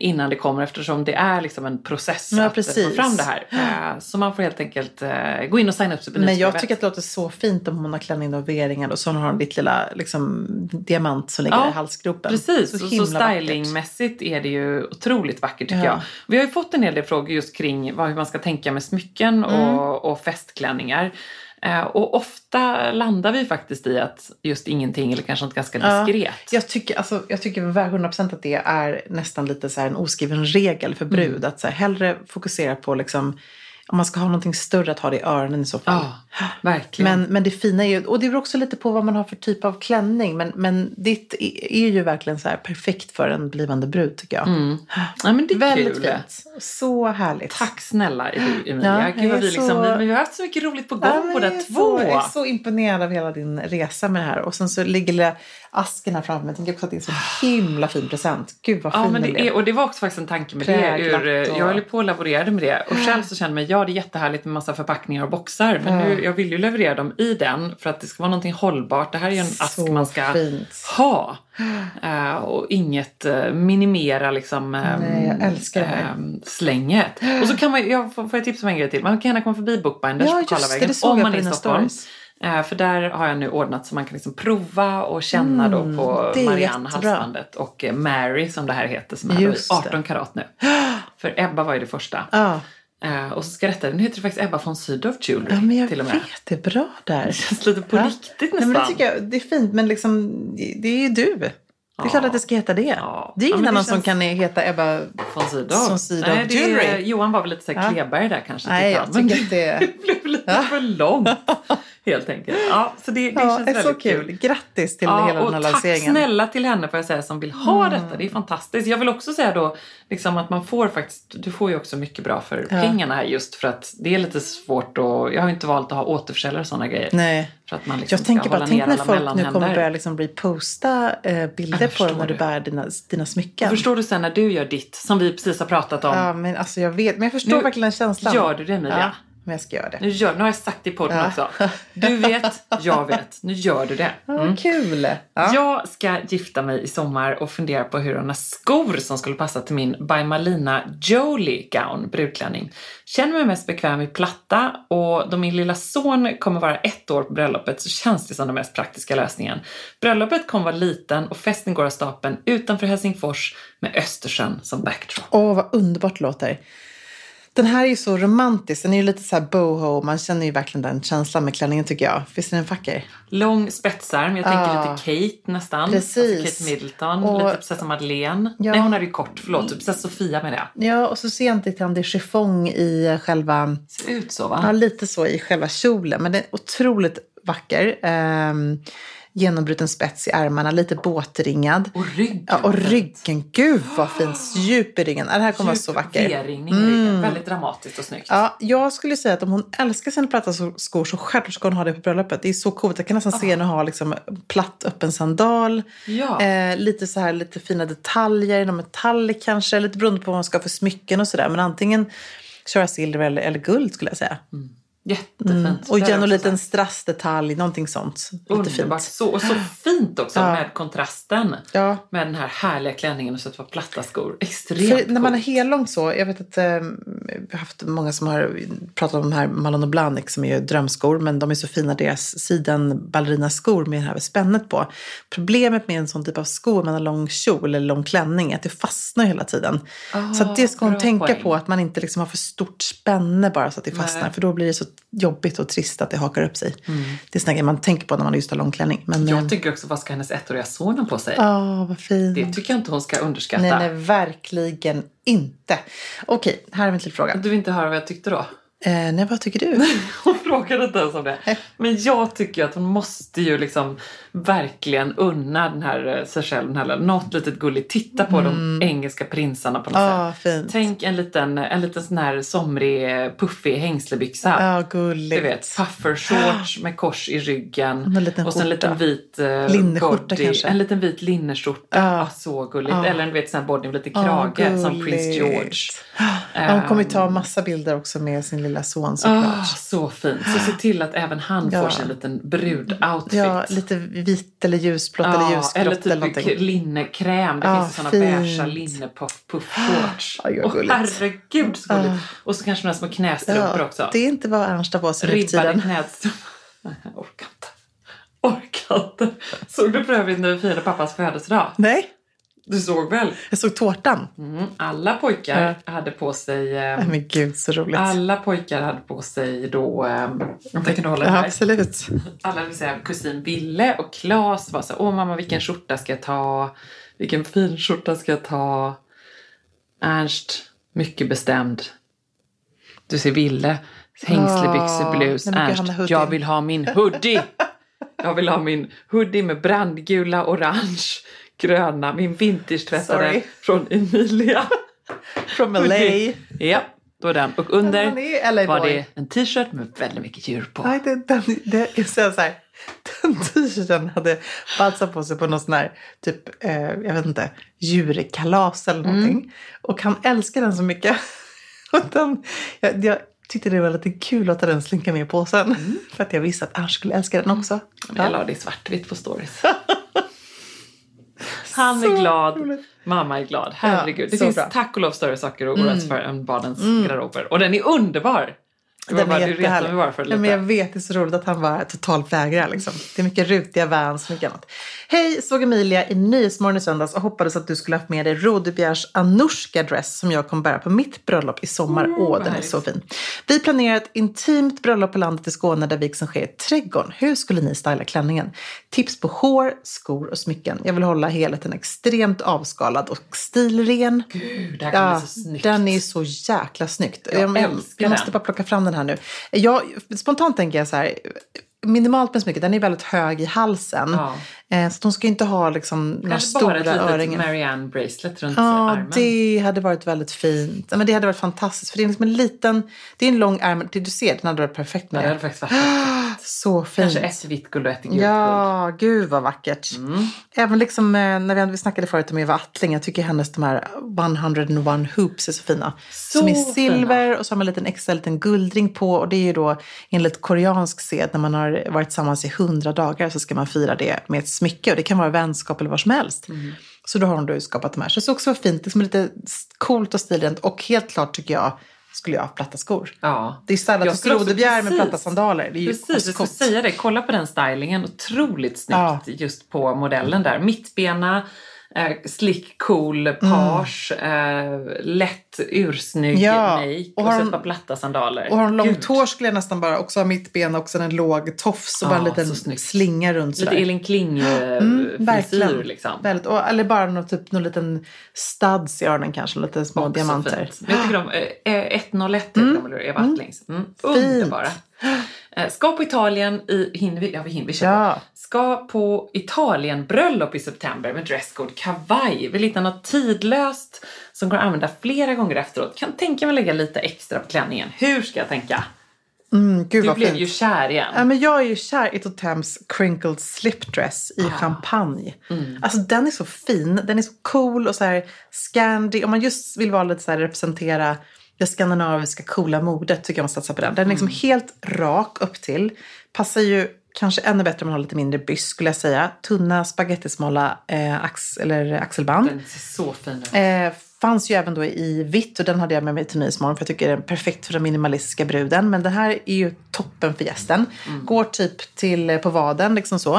innan det kommer eftersom det är liksom en process Ja, att eh, få fram det här. Eh, så man får helt enkelt eh, gå in och signa upp sig på Men jag tycker att det låter så fint om hon har klänning och V-ringar och så har hon ditt lilla liksom, diamant som ligger Ja, i halsgropen. Precis, och så vackert. stylingmässigt är det ju otroligt vackert tycker Ja. jag. Vi har ju fått en hel del frågor just kring vad, hur man ska tänka med smycken Mm. och, och festklänningar. Eh, och ofta landar vi faktiskt i att just ingenting eller kanske något ganska Ja. diskret. Jag tycker, alltså, jag tycker väl 100% att det är nästan lite så en oskriven regel för brud. Mm. Att så här, hellre fokusera på liksom, om man ska ha någonting större att ha det i öronen i så fall. Ja, verkligen. Men, men det fina är ju, och det beror också lite på vad man har för typ av klänning. Men, men ditt är ju verkligen så här perfekt för en blivande brud tycker jag. ja, men det är Väldigt kul. fint. Så härligt. Tack snälla Emilia. Ja, Gud vad vi, liksom, så- vi, vi har haft så mycket roligt på gång Ja, båda två. Så, jag är så imponerad av hela din resa med det här. Och sen så ligger lilla asken här framför mig. Jag tänker också att det är en så himla fin present. Gud vad fin Ja, men det är, och det var också faktiskt en tanke med det. Präglat Ur, eh, och- Jag höll på och laborerade med det. Och själv så kände jag mig, ja det är jättehärligt med massa förpackningar och boxar. Men nu, jag vill ju leverera dem i den för att det ska vara någonting hållbart. Det här är ju en ask Så man ska fint. ha. Eh, och inget uh, minimera liksom ehm, Nej, jag älskar det här. ehm, slänget. Och så kan man, jag får, får jag tipsa om en grej till. Man kan gärna komma förbi Bookbinders Ja, på det, Karlavägen det om man är i Stockholm. stories. Eh, för där har jag nu ordnat så man kan liksom prova och känna då på Mm, det är Marianne jättebra. halsbandet och eh, Mary som det här heter som är då i Just det. 18 karat nu. [GASPS] För Ebba var ju det första. Ja. Eh, och så ska rätta, nu heter det faktiskt Ebba von Sydow Jewelry ja, men jag till och med. vet. Det är bra där. [LAUGHS] Det känns lite på Ja. riktigt Nej, nästan. men det tycker jag det är fint. Men liksom, det är ju du. Det är Ja. klart att det ska heta det. Ja. Det är Ja, ingen det annan som känns- kan heta Ebba von Sydow. von Sydow Nej, det, Jewelry. Johan var väl lite så här Ja. Kleberg där kanske. Nej, jag tycker att det [LAUGHS] det blev lite för långt. [LAUGHS] Helt enkelt. Ja, så det, det ja, känns är så väldigt kul. kul. Grattis till Ja, hela den här tack lanseringen. Mm. snälla till henne får jag säga som vill ha detta. Det är fantastiskt. Jag vill också säga då liksom att man får faktiskt, du får ju också mycket bra för Ja. pengarna här just för att det är lite svårt och jag har inte valt att ha återförsäljare och sådana grejer. Nej. Liksom Jag tänker bara, tänk när folk nu kommer börja liksom reposta eh, bilder Jag på när du bär dina, dina smycken. Förstår du sen när du gör ditt, som vi precis har pratat om. Ja, men alltså jag vet. Men jag förstår Nu verkligen känslan. Gör du det Emilia? Ja, men jag ska göra det. Nu, gör, nu har jag sagt det i podden Ja. också. Du vet, jag vet. Nu gör du det. Ja, Kul! Ja. Jag ska gifta mig i sommar och fundera på hur här skor som skulle passa till min By Malina Jolie gown, brudklänning. Känner mig mest bekväm i platta och då min lilla son kommer vara ett år på bröllopet så känns det som den mest praktiska lösningen. Bröllopet kommer vara liten och festen går av stapeln utanför Helsingfors med Östersjön som backdrop. Åh, vad underbart låter. Den här är ju så romantisk. Den är ju lite så här boho. Man känner ju verkligen den känslan med klänningen tycker jag. Visst är den vacker? Lång spetsarm, jag tänker Ah. lite Kate nästan. Precis. Alltså Kate Middleton, Och- lite prinsessa Madeleine. Ja. Nej, hon hade ju kort, förlåt. Prinsessa Sofia med det. Ja, och så ser jag inte om det är chiffong i själva... Ser ut så va? Ja, lite så i själva kjolen. Men den är otroligt vacker. Ehm, genombruten spets i ärmarna, lite båtringad. Och ryggen. Ja, och ryggen, gud vad fint. Djup i ryggen. Det här kommer vara så vacker. Mm. V-ringning i ryggen. Väldigt dramatiskt och snyggt. Ja, jag skulle säga att om hon älskar sina platta skor så självklart ska hon ha det på bröllopet. Det är så coolt. Jag kan nästan se henne ha liksom platt öppen sandal. Ja. Eh, lite så här lite fina detaljer, någon metall kanske. Lite beroende på vad hon ska ha för smycken och sådär. Men antingen köra silver eller, eller guld skulle jag säga. Jättefint. Mm. Och Det igen också liten så strassdetalj, någonting sånt. Underbart. Så, och så fint också Ja. med kontrasten. Ja. Med den här härliga klänningen och så ett par platta skor. Extremt För när man är coolt. hellång så, jag vet att eh, vi har haft många som har pratat om de här Malone Blahnik som är drömskor. Men de är så fina, deras siden ballerinaskor med det här spännet på. Problemet med en sån typ av skor, man har lång kjol eller lång klänning, är att det fastnar hela tiden. så att det ska hon tänka poäng. på, att man inte liksom har för stort spänne bara så att det fastnar. Nej. För då blir det så jobbigt och trist att det hakar upp sig. Det är grejer man tänker på när man just har lång klänning. Men, eh, Jag tycker också, vad ska hennes ettåriga son på sig? Ja, vad fint. Det tycker jag inte hon ska underskatta. Nej, nej, verkligen inte. Okej, här vi en till fråga. Du vill inte höra vad jag tyckte då? Eh, nej, vad tycker du? [LAUGHS] Hon frågade inte ens om det. Men jag tycker att hon måste ju liksom verkligen unna den här eh, sig själv den här, något litet gulligt. Titta på de engelska prinsarna på något Ja, sätt. fint. Tänk en liten, en liten sån här somrig, eh, puffig hängslebyxa. Ja, gulligt. Du vet, puffershorts med kors i ryggen. Och sen en liten vit uh, Linneskjorta kanske. En liten vit linneskjorta. Ja. Ah, så gulligt. Ja. Eller en vet, sån här body med lite Ja, krage som prins George. Ja, hon kommer ju Ehm. ta massa bilder också med sin lilla son såklart. Ah, så fint. Så se till att även han Ja. får sin liten brudoutfit. Ja, lite vitt eller ljusblått eller Ja, ljusgrått eller eller, typ någonting. linnekräm. Det Ja, finns fint. beiga linnepuff-shorts. [GASPS] Åh gulligt. herregud så gulligt. Och så kanske några små knästrumpor Ja, också. det är inte vad Ernst har sig nu för Ribbade knästrumpor. Jag [LAUGHS] orkar inte. Orkar inte. Såg du för övrigt när vi firade pappas födelsedag? Nej, Du såg väl? jag såg tårtan. Mm. Alla pojkar hade på sig... Eh, Nej, men gud så roligt. alla pojkar hade på sig då... Eh, om jag kan hålla Ja, här. absolut. alla, vill säga kusin Ville och Claes var så åh mamma vilken skjorta ska jag ta? Vilken fin skjorta ska jag ta? Ernst, mycket bestämd. Du ser Ville, hängslebyxor, blus. men gud, Ernst, jag vill ha min hoodie. [LAUGHS] Jag vill ha min hoodie med brandgula, orange, gröna, min vintage-tvättade Sorry. från Emilia. [LAUGHS] From LA. Ja, då är den. Och under Han är var boy. det en t-shirt med väldigt mycket djur på. Nej, det, den, det, så här, den t-shirten hade Balsa på sig på någon sån här, typ, eh, jag vet inte, djurkalas eller någonting. Och han älskar den så mycket. [LAUGHS] Och den, jag, jag tyckte det var lite kul att den slinka med i påsen. För att jag visste att Ernst skulle älska den också. Jag la det i svartvitt på stories. [LAUGHS] Han är glad, roligt. mamma är glad. Herregud. det så finns bra. Mm. tack och lov större saker att oroas för än barnens garderober. Och den är underbar! Var Den bara, är jättehärlig. bara för Ja, lite. men jag vet, det är så roligt att han bara totalt vägrar. Liksom. Det är mycket rutiga Vans, mycket annat. Hej, såg Emilia i Nyhetsmorgon i söndags och hoppades att du skulle haft med dig Rodebjergs Anushka dress som jag kommer bära på mitt bröllop i sommar. Åh, den är så fin. Vi planerar ett intimt bröllop på landet i Skåne där vigseln sker i trädgården. Hur skulle ni styla klänningen? Tips på hår, skor och smycken. Jag vill hålla helheten extremt avskalad och stilren. Gud, det här kommer Ja, bli så snyggt. den är så jäkla snyggt. Jag Jag, jag, jag måste bara plocka fram den här nu. Jag, spontant tänker jag så här, minimalt med smycket, den är väldigt hög i halsen. Ja. Eh, så de ska inte ha liksom några Kanske bara stora ett litet. Marianne bracelet runt Ja, armen. det hade varit väldigt fint. Ja, Men det hade varit fantastiskt. För det är liksom en liten, det är en lång ärm. Det du ser, den hade varit perfekt Ja, med det det. hade faktiskt varit perfekt. Så fint. Kanske ett vitt guld och ett gult guld. Ja, gud vad vackert. Mm. Även liksom eh, när vi, vi snackade förut om Eva Attling, jag tycker hennes de här 101 hoops är så fina. Så som är silver och så har man en liten extra liten guldring på och det är ju då enligt koreansk sed när man har varit tillsammans i 100 dagar så ska man fira det med ett smycke och det kan vara vänskap eller vad som helst. Mm. Så då har hon då skapat de här. Så det ska också fint, liksom lite coolt och stilrent och helt klart tycker jag skulle jag ha platta skor. Ja. Det är stylat som Strodebjer med platta sandaler. Det är Precis, jag skulle säga det. Kolla på den stylingen. Otroligt snyggt Ja. just på modellen där. Mittbena, eh, slick, cool page, eh, lätt ursnygg Ja, make och och, så ett par platta sandaler. Och har hon långt hår skulle jag nästan bara också ha mittben och också en låg tofs och Ja, bara en liten slinga runt Lite sådär. Elin Kling eh, Mm, frisyr liksom. Väldigt, och, eller bara någon, typ, någon liten studs i öronen kanske, lite små Också diamanter. fint. Men jag tycker de, eh, 101 heter de, eller hur? Eva Attlings. Mm. Underbara. Eh, Ska på Italien i, hinner vi, ja vi hinner, vi Ja. Ska på Italien bröllop i september med dresscode kavaj. Vill hitta något tidlöst som går att använda flera gånger efteråt. Kan tänka mig lägga lite extra på klänningen. Hur ska jag tänka? Mm, gud Du blev fint. ju kär igen. Ja, men jag är ju kär i Totems crinkled slip dress i champagne. Alltså den är så fin, den är så cool och så här Scandi. Om man just vill vara lite så här representera det skandinaviska coola modet tycker jag man satsar på den. Den är liksom helt rak upp till. Passar ju kanske ännu bättre om man har lite mindre byst skulle jag säga. Tunna spagettismala eh, ax, eller axelband. Den ser så fin ut. Eh, fanns ju även då i vitt och den hade jag med mig till Nyhetsmorgon för jag tycker den är perfekt för den minimalistiska bruden. Men den här är ju toppen för gästen. Går typ till eh, på vaden liksom så.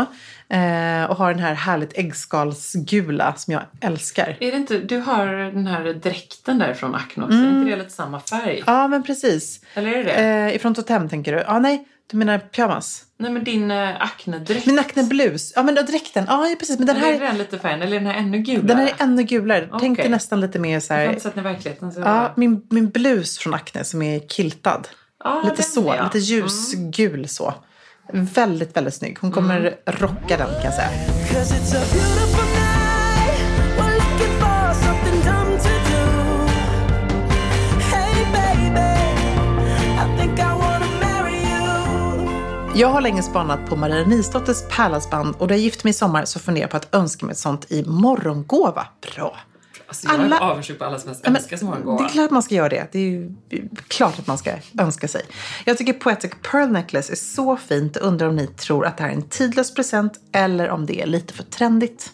Eh, och har den här härligt äggskalsgula som jag älskar. Är det inte, du har den här dräkten där från Acne är inte det lite samma färg? Ja men precis. Eller är det det? Eh, ifrån Totem tänker du? Ja nej, du menar pyjamas? Nej men din äh, Acne-dräkt. Min Acne-blus. Ja men dräkten. Ja precis. Men den Eller är här, den lite färgen? Eller är den här ännu gulare? den här är ännu gulare. Tänk dig nästan lite mer så Jag har här. inte sett den i verkligheten. Så Ja, min, min blus från Acne som är kiltad. Ja, lite så, lite ljusgul så. Väldigt, väldigt snygg. Hon kommer rocka den kan jag säga. Jag har länge spanat på Maria Nisdotters pärlhalsband och då jag gift mig i sommar så funderar jag på att önska mig ett sånt i morgongåva. Bra! Alltså, jag Alla- är avundsjuk på alla som Ja, önskar har en Det är klart man ska göra det. Det är ju klart att man ska önska sig. Jag tycker Poetic Pearl Necklace är så fint och undrar om ni tror att det här är en tidlös present eller om det är lite för trendigt.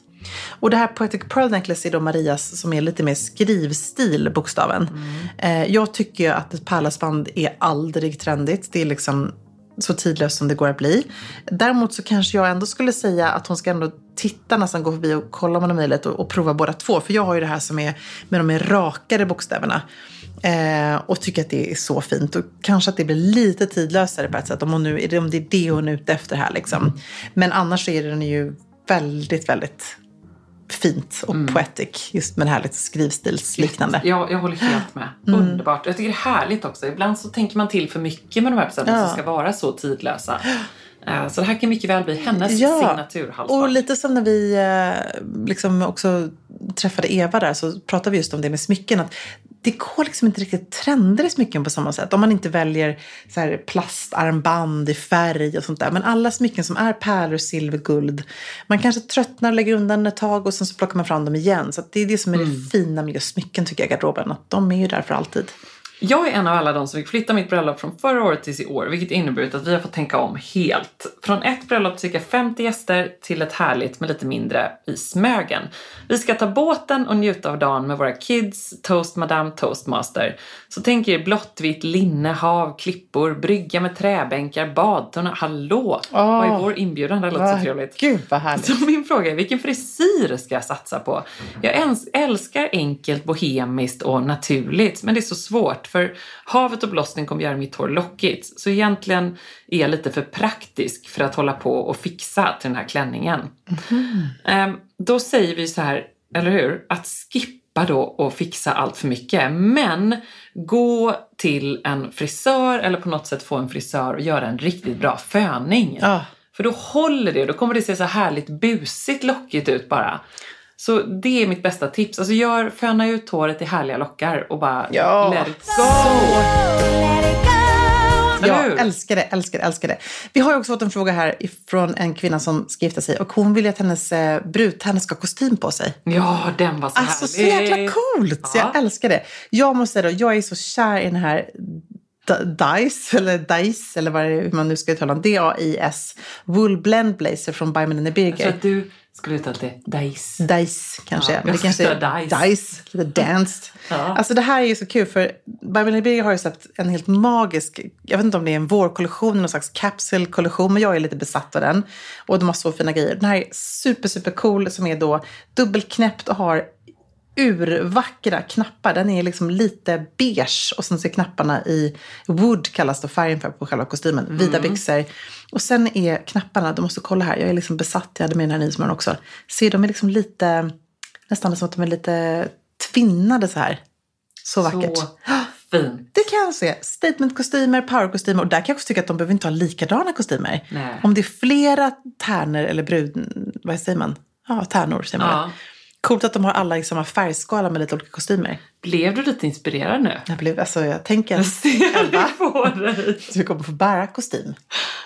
Och det här Poetic Pearl Necklace är då Marias som är lite mer skrivstil, bokstaven. Eh, jag tycker ju att ett pärlhalsband är aldrig trendigt. Det är liksom så tidlös som det går att bli. Däremot så kanske jag ändå skulle säga att hon ska ändå titta nästan gå förbi och kolla om hon har möjlighet och, och prova båda två. För jag har ju det här som är med de mer rakare bokstäverna. Eh, och tycker att det är så fint. Och kanske att det blir lite tidlösare på ett sätt. Om, hon nu, det- om det är det hon är ute efter här liksom. Men annars så är den ju väldigt, väldigt fint och poetic. Just med det här lite skrivstilsliknande. Jag, jag håller helt [GASPS] med. Mm. Underbart. Jag tycker det är härligt också. Ibland så tänker man till för mycket med de här presenterna Ja. som ska vara så tidlösa. Eh, Så det här kan mycket väl bli hennes signaturhalsband. och lite som när vi eh, liksom också träffade Eva där så pratade vi just om det med smycken. Att det går liksom inte riktigt trender i smycken på samma sätt. Om man inte väljer så plastarmband i färg och sånt där. Men alla smycken som är pärlor, silver, guld. Man kanske tröttnar och lägger undan ett tag och sen så plockar man fram dem igen. Så det är det som är det fina med just smycken tycker jag garderoben. Att de är ju där för alltid. Jag är en av alla de som fick flytta mitt bröllop från förra året till i år, vilket inneburit att vi har fått tänka om helt. Från ett bröllop cirka 50 gäster till ett härligt med lite mindre i Smögen. Vi ska ta båten och njuta av dagen med våra kids, Toast Madame Toastmaster. Så tänk er blått, vitt linne, hav, klippor, brygga med träbänkar, badtunna. Hallå! Vad är vår inbjudan? Det låter så trevligt. Gud vad härligt. Så min fråga är, vilken frisyr ska jag satsa på? Jag äls- älskar enkelt, bohemiskt och naturligt, men det är så svårt för havet och blåsning kommer göra mitt hår lockigt. Så egentligen är jag lite för praktisk för att hålla på och fixa till den här klänningen. Ehm, då säger vi så här, eller hur? Att skippa då och fixa allt för mycket. Men gå till en frisör eller på något sätt få en frisör och göra en riktigt bra föning. Ja. För då håller det, då kommer det se så härligt busigt lockigt ut bara. Så det är mitt bästa tips. Alltså gör, föna ut håret i härliga lockar och bara Ja. let it go. Let it go. Eller hur? Ja, älskar det, älskar det, älskar det. Vi har ju också fått en fråga här från en kvinna som ska gifta sig och hon vill ju att hennes eh, brudtärna ska ha kostym på sig. Ja, den var så Alltså så härlig. jäkla coolt! Så Ja. jag älskar det. Jag måste säga då, jag är så kär i den här Dice, eller Dice, eller vad det är, hur man nu ska uttala den. D-A-I-S. Wool Blend Blazer från By Melinda Jag tror Birger. att du skulle uttala det Dice. Dice kanske, Ja, men det kanske är Dice. Dice, lite danced. [LAUGHS] Ja. Alltså det här är ju så kul för Melinda Birger har ju släppt en helt magisk, jag vet inte om det är en vårkollektion, någon slags capsule-kollektion, men jag är lite besatt av den. Och de har så fina grejer. Den här är super, super cool som är då dubbelknäppt och har urvackra knappar. Den är liksom lite beige och sen så är knapparna i wood kallas då färgen för på själva kostymen. Vita byxor. Och sen är knapparna, du måste kolla här, jag är liksom besatt, jag hade med den här Nyhetsmorgon också. Se, de är liksom lite, nästan som att de är lite tvinnade så här. Så vackert. Så fint. Det kan jag se. Statementkostymer, powerkostymer. Och där kan jag också tycka att de behöver inte ha likadana kostymer. Nej. Om det är flera tärnor eller brud... Vad säger man? Ja, tärnor säger man. Ja. Coolt att de har alla i samma färgskala med lite olika kostymer. Blev du lite inspirerad nu? Jag, blev, alltså, jag tänker Jag att ser det på dig. du kommer få bära kostym.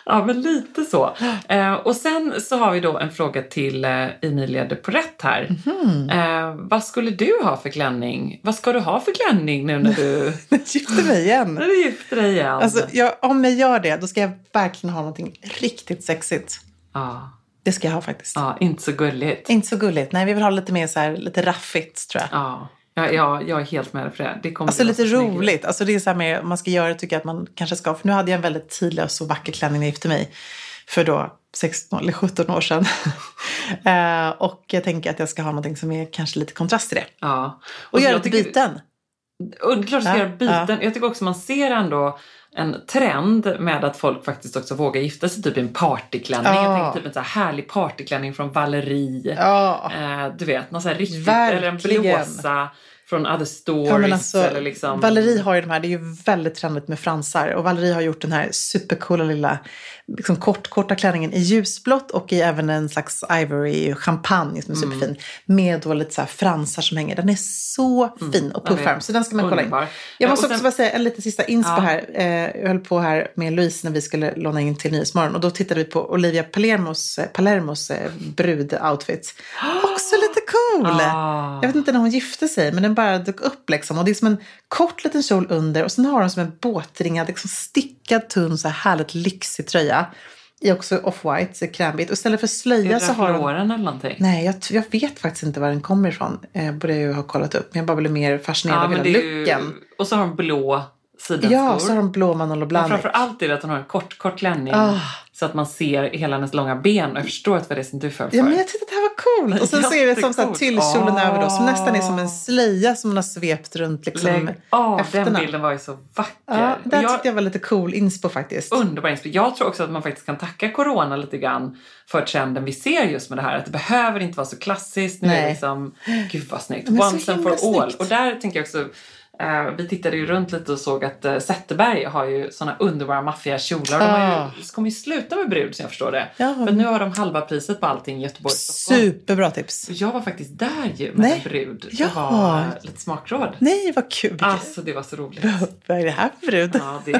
Ja, men lite så. Eh, och sen så har vi då en fråga till eh, Emilia de Porrett här. Mhm. Eh, vad skulle du ha för klänning? Vad ska du ha för klänning nu när du, [LAUGHS] gifter mig igen. när du gifter dig igen? Alltså, jag, om jag gör det, då ska jag verkligen ha någonting riktigt sexigt. ja, Det ska jag ha faktiskt. ja, inte så gulligt. Inte så gulligt. Nej, vi vill ha lite mer så här, lite raffigt tror jag. Ja. Ja, ja, jag är helt med för det. det kommer Alltså lite roligt. Alltså det är så här med, man ska göra det tycker jag att man kanske ska. För nu hade jag en väldigt tydlig och vacker klänning när jag gifte mig. För då 16 eller 17 år sedan. [LAUGHS] Eh, och jag tänker att jag ska ha någonting som är kanske lite kontrast till det. Ja. Och, så göra lite byten. Och klart att Ja, ska göra byten. Jag tycker också man ser ändå en trend med att folk faktiskt också vågar gifta sig typ i en partyklänning. Ja. Jag tänker typ en så här härlig partyklänning från Valerie. Ja. Eh, du vet, någon så här riktigt, eller en Verkligen. blåsa från Other Stories. Ja, men alltså, eller liksom... Valerie har ju de här, det är ju väldigt trendigt med fransar. Och Valerie har gjort den här supercoola lilla liksom kort, korta klänningen i ljusblått och i även en slags ivory champagne som är Mm. superfin. Med då lite så fransar som hänger. Den är så fin och puffärm. Så den ska man kolla in. Jag Ja, måste och också sen- bara säga en liten sista inspo Ja. här. Eh, jag höll på här med Louise när vi skulle låna in till Nyhetsmorgon. Och då tittade vi på Olivia Palermos, Palermos eh, brudoutfit. [GASPS] Också lite cool! Ah. Jag vet inte när hon gifte sig, men den bara dök upp liksom. Och det är som en kort liten kjol under och sen har hon som en båtringad, liksom stickad, tunn, så här härligt lyxig tröja. I också off-white, krämigt. Och istället för slöja så har hon... Eller någonting? Nej, jag, jag vet faktiskt inte var den kommer ifrån. Eh, borde jag ju ha kollat upp. Men jag bara blev mer fascinerad av hela är ju- looken. Och så har hon blå sidenskor. Ja, så har de blå Manolo Blahnik. framför allt är det att hon har en kort, kort klänning. Ah. Så att man ser hela hennes långa ben. Och jag förstår att det var det som du föll för. Ja, men jag tyckte att det här var coolt. Och sen så är det som så här Jättekoolt. tyllkjolen Ah. över då, som nästan är som en slöja som hon har svept runt liksom av, den bilden var ju så vacker. Ja, jag, tyckte jag var lite cool inspo faktiskt. Underbar inspiration. Jag tror också att man faktiskt kan tacka corona lite grann för trenden vi ser just med det här. Att det behöver inte vara så klassiskt. Nu är det Nej. liksom, gud vad snyggt. Once and for all. Och där tänker jag också, vi tittade ju runt lite och såg att uh, Zetterberg har ju såna underbara maffiga kjolar. De har Ah. ju, kommer ju sluta med brud som jag förstår det. Ja. Men nu har de halva priset på allting i Göteborg. Superbra tips. Jag var faktiskt där ju med Nej. en brud. Ja. Det var eh, lite smakråd. Nej, vad kul. Alltså det var så roligt. Vad är det här för brud? Ja, det,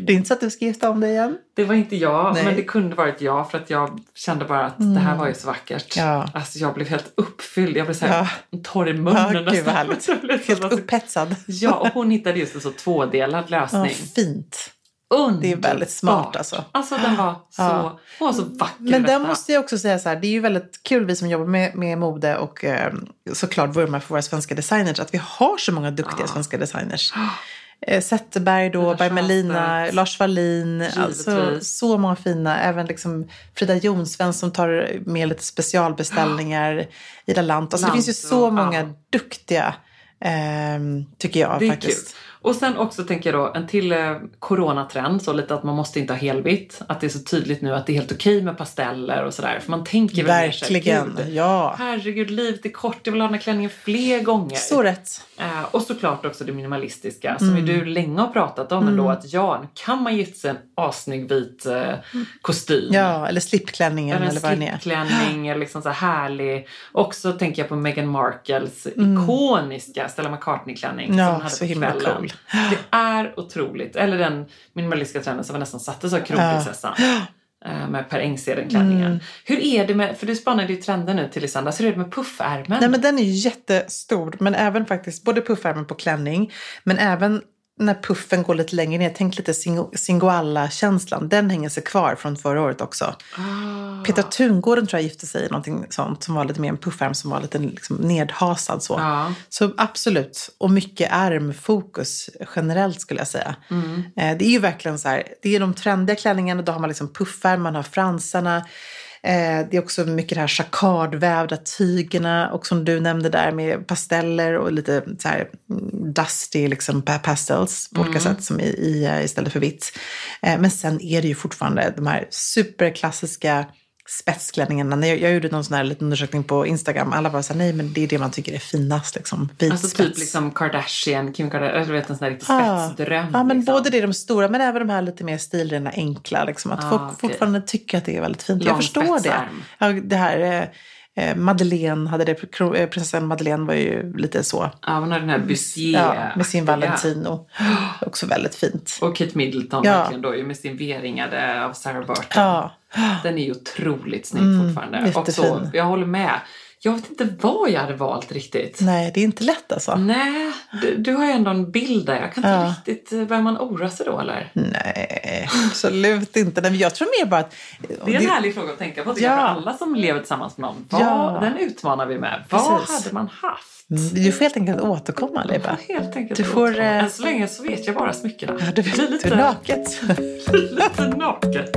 Det är inte så att du ska gifta om dig igen? det var inte jag, Nej. men det kunde varit jag för att jag kände bara att det här var ju så vackert. Ja. Alltså jag blev helt uppfylld. Jag blev så här Ja. torr i Ja, munnen gud nästan. [LAUGHS] Helt upphetsad. Ja, och hon hittade just en så tvådelad Ja, lösning. fint. Underbart. Det är väldigt smart, alltså. Alltså den var så, Ja. hon var så vacker. Men där måste jag också säga så här, det är ju väldigt kul vi som jobbar med, med mode och eh, såklart vurmar för våra svenska designers, att vi har så många duktiga svenska designers. [GASPS] [GASPS] Eh, Zetterberg då, Lina Berg Melina, Sjöstedt. Lars Wallin, alltså så många fina. Även liksom Frida Jonsven som tar med lite specialbeställningar. Ida Lant. Alltså det finns ju så många ja. duktiga, ehm, tycker jag faktiskt. kul. Och sen också tänker jag då en till eh, coronatrend, så lite att man måste inte ha helvitt. Att det är så tydligt nu att det är helt okej med pasteller och sådär. För man tänker väl Verkligen, "Gud, ja. Herregud, livet är kort, jag vill ha den här klänningen fler gånger. Så rätt. Eh, och såklart också det minimalistiska Mm. som ju du länge har pratat om ändå. Att ja, kan man gifta sig en assnygg vit eh, kostym. Ja, eller slipklänningen Eller eller, vad det är. slipklänning eller liksom så här härlig. Också tänker jag på Meghan Markles ikoniska Stella McCartney-klänning Mm. Ja, som hon hade så på kvällen. cool. Det är otroligt. Eller den minimalistiska trenden som var nästan sattes av kronprinsessan. eh, Med Per Engsheden-klänningen. Mm. Hur är det med, för du spanade ju trender nu till i söndags, hur är det med puffärmen? Nej men den är ju jättestor. Men även faktiskt både puffärmen på klänning. Men även när puffen går lite längre ner. Tänk lite Singo- Singoalla-känslan. Den hänger sig kvar från förra året också. Ah. Peter Tungården tror jag gifte sig i någonting sånt. Som var lite mer en puffärm som var lite liksom nedhasad så. Ja. Så absolut. Och mycket ärmfokus generellt skulle jag säga. Mm. Eh, Det är ju verkligen så här. Det är de trendiga klänningarna. Då har man liksom puffärm, man har fransarna. Eh, Det är också mycket det här jacquardvävda tygerna och som du nämnde där med pasteller och lite så här mm, dusty liksom pa- pastels på olika sätt som i, i, eh, istället för vitt. Eh, Men sen är det ju fortfarande de här superklassiska spetsklänningarna. Jag, jag gjorde någon sån här liten undersökning på Instagram. Alla bara så här, nej men det är det man tycker är finast liksom. Vit Alltså spets. typ liksom Kardashian, Kim Kardashian, du vet en sån där riktig Ja. spetsdröm. Ja, men liksom. både det de stora men även de här lite mer stilrena enkla. Liksom, att Ah, folk okej. fortfarande tycker att det är väldigt fint. Lång jag förstår det. spetsärm. Ja, det här eh, Madeleine hade det, eh, prinsessan Madeleine var ju lite så. Ja, hon har den här bustier Ja, med sin Valentino. [GASPS] Också väldigt fint. Och Kate Middleton Ja. verkligen då med sin V-ringade av Sarah Burton. Ja, Den är ju otroligt snygg Mm, fortfarande. Och så, jag håller med. Jag vet inte vad jag hade valt riktigt. Nej, det är inte lätt alltså. Nej, du, du har ju ändå en bild där. Jag kan inte Ja. riktigt... eh, Börjar man oroa sig då eller? Nej, absolut inte. Nej, men jag tror mer bara att... Det är en härlig fråga att tänka på tycker Ja. för alla som lever tillsammans med någon. Vad, Ja. Den utmanar vi med. Vad Precis. hade man haft? Du får helt enkelt återkomma, Liba. Helt enkelt. Du får, återkomma. eh, Än så länge så vet jag bara smyckena. Ja, du Det vet blir hur [LAUGHS] lite, naket. lite naket.